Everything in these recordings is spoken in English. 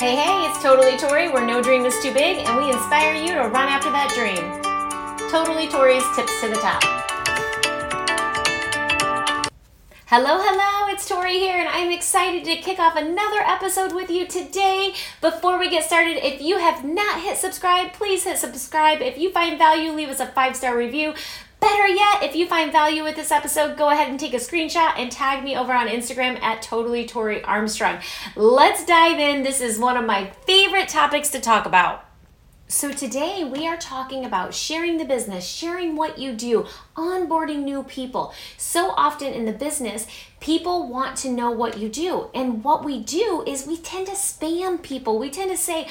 Hey, hey, it's Totally Tori, where no dream is too big, and we inspire you to run after that dream. Totally Tori's Tips to the Top. Hello, hello, it's Tori here, and I'm excited to kick off another episode with you today. Before we get started, if you have not hit subscribe, please hit subscribe. If you find value, leave us a five star review. Better yet, if you find value with this episode, go ahead and take a screenshot and tag me over on Instagram at Totally Tori Armstrong. Let's dive in. This is one of my favorite topics to talk about. So, today we are talking about sharing the business, sharing what you do, onboarding new people. So often in the business, people want to know what you do. And what we do is we tend to spam people. We tend to say,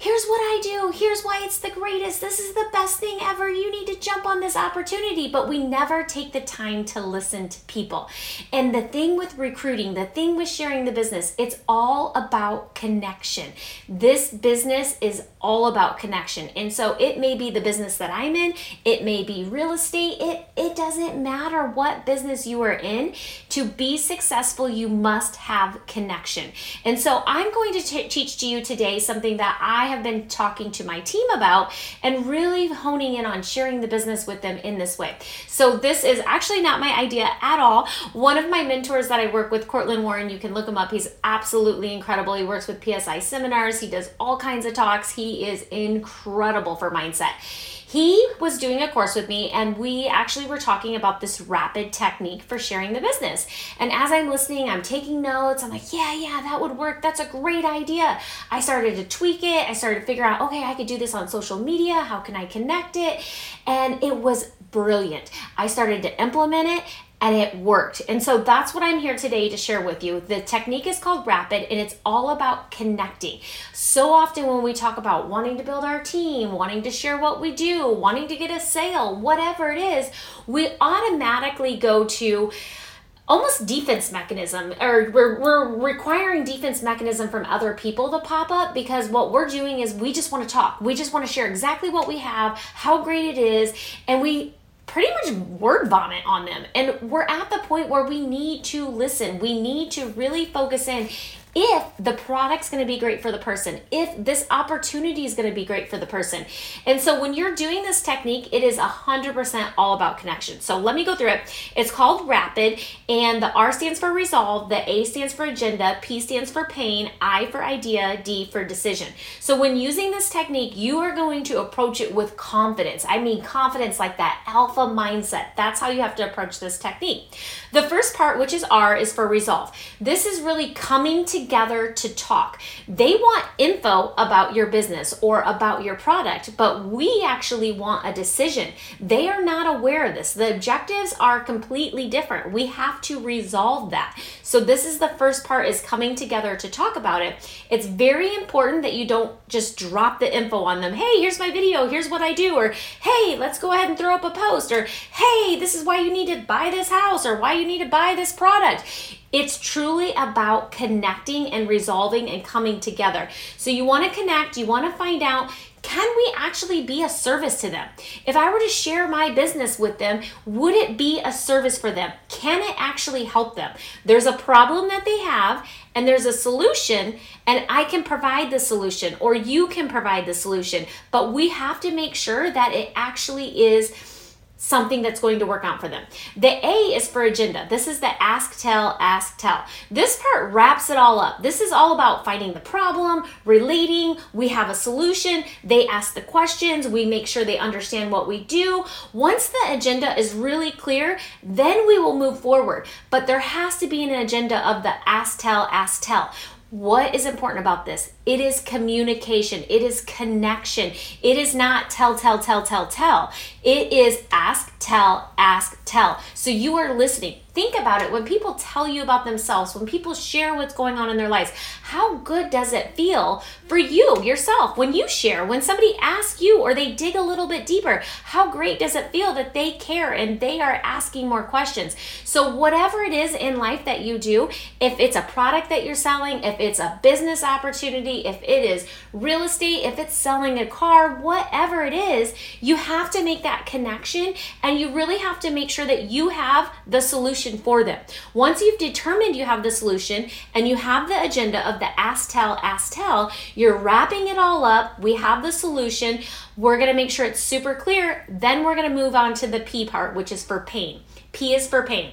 here's what I do, here's why it's the greatest, this is the best thing ever, you need to jump on this opportunity. But we never take the time to listen to people. And the thing with recruiting, the thing with sharing the business, it's all about connection. This business is all about connection. And so it may be the business that I'm in, it may be real estate, it, it doesn't matter what business you are in. To be successful, you must have connection. And so I'm going to t- teach to you today something that I have been talking to my team about and really honing in on sharing the business with them in this way. So, this is actually not my idea at all. One of my mentors that I work with, Courtland Warren, you can look him up. He's absolutely incredible. He works with PSI seminars, he does all kinds of talks. He is incredible for mindset he was doing a course with me and we actually were talking about this rapid technique for sharing the business. And as I'm listening, I'm taking notes. I'm like, yeah, yeah, that would work. That's a great idea. I started to tweak it. I started to figure out, okay, I could do this on social media. How can I connect it? And it was brilliant. I started to implement it and it worked. And so that's what I'm here today to share with you. The technique is called Rapid and it's all about connecting. So often when we talk about wanting to build our team, wanting to share what we do, wanting to get a sale, whatever it is, we automatically go to almost defense mechanism or we're, we're requiring defense mechanism from other people to pop up because what we're doing is we just want to talk we just want to share exactly what we have how great it is and we pretty much word vomit on them. And we're at the point where we need to listen. We need to really focus in if the product's going to be great for the person, if this opportunity is going to be great for the person. And so when you're doing this technique, it is 100% all about connection. So let me go through it. It's called rapid, and the R stands for resolve, the A stands for agenda, P stands for pain, I for idea, D for decision. So when using this technique, you are going to approach it with confidence. I mean, confidence like that alpha mindset. That's how you have to approach this technique. The first part, which is R, is for resolve. This is really coming together together to talk. They want info about your business or about your product, but we actually want a decision. They are not aware of this. The objectives are completely different. We have to resolve that. So this is the first part is coming together to talk about it. It's very important that you don't just drop the info on them. Hey, here's my video. Here's what I do or hey, let's go ahead and throw up a post or hey, this is why you need to buy this house or why you need to buy this product. It's truly about connecting and resolving and coming together. So you want to connect, you want to find out can we actually be a service to them? If I were to share my business with them, would it be a service for them? Can it actually help them? There's a problem that they have, and there's a solution, and I can provide the solution, or you can provide the solution. But we have to make sure that it actually is something that's going to work out for them. The A is for agenda. This is the ask, tell, ask, tell. This part wraps it all up. This is all about finding the problem, relating, we have a solution, they ask the questions, we make sure they understand what we do. Once the agenda is really clear, then we will move forward. But there has to be an agenda of the ask, tell, ask, tell. What is important about this? It is communication. It is connection. It is not tell, tell, tell, tell, tell. It is ask, tell, ask, tell. So you are listening. Think about it. When people tell you about themselves, when people share what's going on in their lives, how good does it feel for you yourself when you share? When somebody asks you or they dig a little bit deeper, how great does it feel that they care and they are asking more questions? So, whatever it is in life that you do, if it's a product that you're selling, if it's a business opportunity, if it is real estate, if it's selling a car, whatever it is, you have to make that connection and you really have to make sure that you have the solution solution for them. Once you've determined you have the solution and you have the agenda of the ask, tell, ask, tell, you're wrapping it all up. We have the solution. We're going to make sure it's super clear. Then we're going to move on to the P part, which is for pain. P is for pain.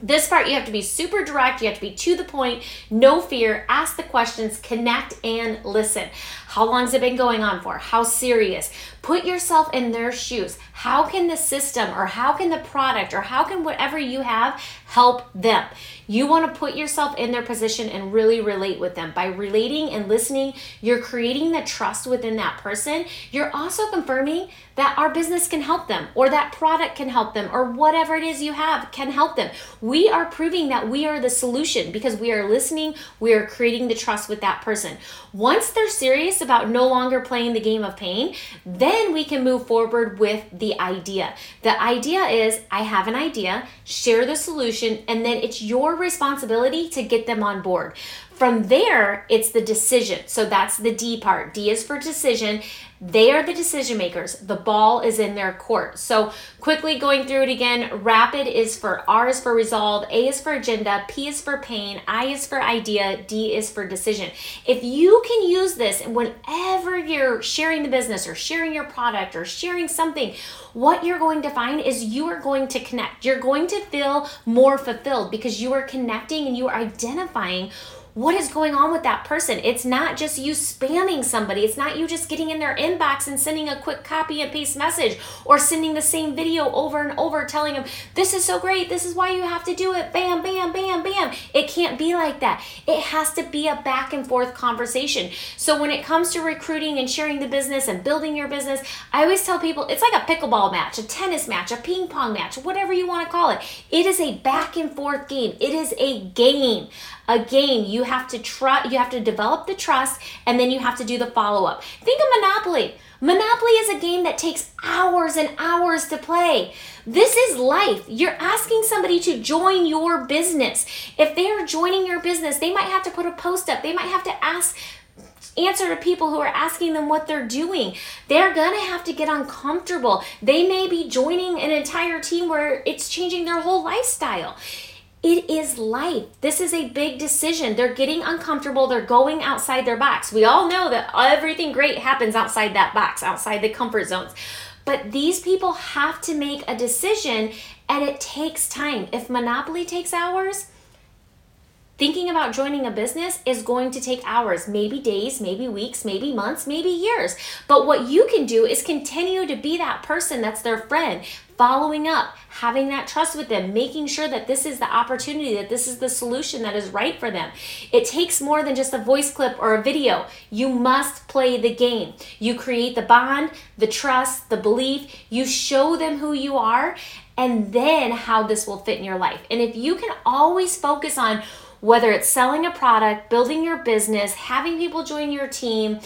This part, you have to be super direct, you have to be to the point, no fear, ask the questions, connect, and listen. How long has it been going on for? How serious? Put yourself in their shoes. How can the system, or how can the product, or how can whatever you have help them? You want to put yourself in their position and really relate with them. By relating and listening, you're creating the trust within that person. You're also confirming that our business can help them, or that product can help them, or whatever it is you have can help them. We are proving that we are the solution because we are listening, we are creating the trust with that person. Once they're serious about no longer playing the game of pain, then we can move forward with the idea. The idea is I have an idea, share the solution, and then it's your responsibility to get them on board. From there, it's the decision. So that's the D part. D is for decision. They are the decision makers. The ball is in their court. So, quickly going through it again rapid is for R is for resolve, A is for agenda, P is for pain, I is for idea, D is for decision. If you can use this whenever you're sharing the business or sharing your product or sharing something, what you're going to find is you are going to connect. You're going to feel more fulfilled because you are connecting and you are identifying what is going on with that person. It's not just you spamming somebody, it's not you just getting in their inbox and sending a quick copy and paste message or sending the same video over and over telling them, This is so great, this is why you have to do it. Bam, bam, bam, bam. It can't be like that. It has to be a back and forth conversation. So when it comes to recruiting and sharing the business and building your business, I always tell people it's like a pickleball match, a tennis match, a ping pong match, whatever you want to call it. It is a back and forth game, it is a game. Again, you have to try you have to develop the trust and then you have to do the follow-up. Think of Monopoly. Monopoly is a game that takes hours and hours to play. This is life. You're asking somebody to join your business. If they are joining your business, they might have to put a post up. They might have to ask answer to people who are asking them what they're doing. They're going to have to get uncomfortable. They may be joining an entire team where it's changing their whole lifestyle. It is life. This is a big decision. They're getting uncomfortable. They're going outside their box. We all know that everything great happens outside that box, outside the comfort zones. But these people have to make a decision and it takes time. If Monopoly takes hours, Thinking about joining a business is going to take hours, maybe days, maybe weeks, maybe months, maybe years. But what you can do is continue to be that person that's their friend, following up, having that trust with them, making sure that this is the opportunity, that this is the solution that is right for them. It takes more than just a voice clip or a video. You must play the game. You create the bond, the trust, the belief, you show them who you are, and then how this will fit in your life. And if you can always focus on whether it's selling a product, building your business, having people join your team,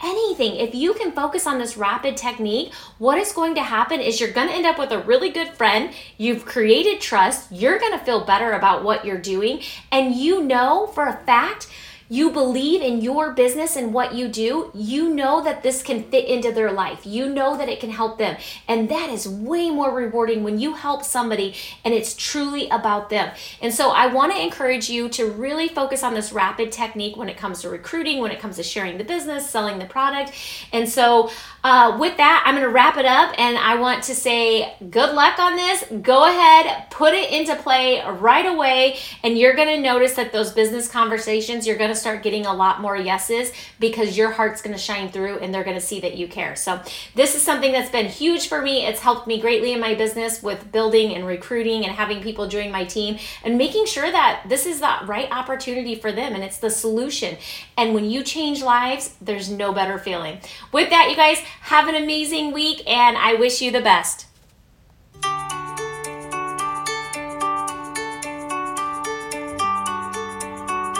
anything, if you can focus on this rapid technique, what is going to happen is you're going to end up with a really good friend. You've created trust. You're going to feel better about what you're doing. And you know for a fact you believe in your business and what you do, you know that this can fit into their life. You know that it can help them. And that is way more rewarding when you help somebody and it's truly about them. And so I want to encourage you to really focus on this rapid technique when it comes to recruiting, when it comes to sharing the business, selling the product. And so uh, with that, I'm going to wrap it up and I want to say good luck on this. Go ahead, put it into play right away, and you're going to notice that those business conversations, you're going to start getting a lot more yeses because your heart's going to shine through and they're going to see that you care. So, this is something that's been huge for me. It's helped me greatly in my business with building and recruiting and having people join my team and making sure that this is the right opportunity for them and it's the solution. And when you change lives, there's no better feeling. With that, you guys, have an amazing week and I wish you the best.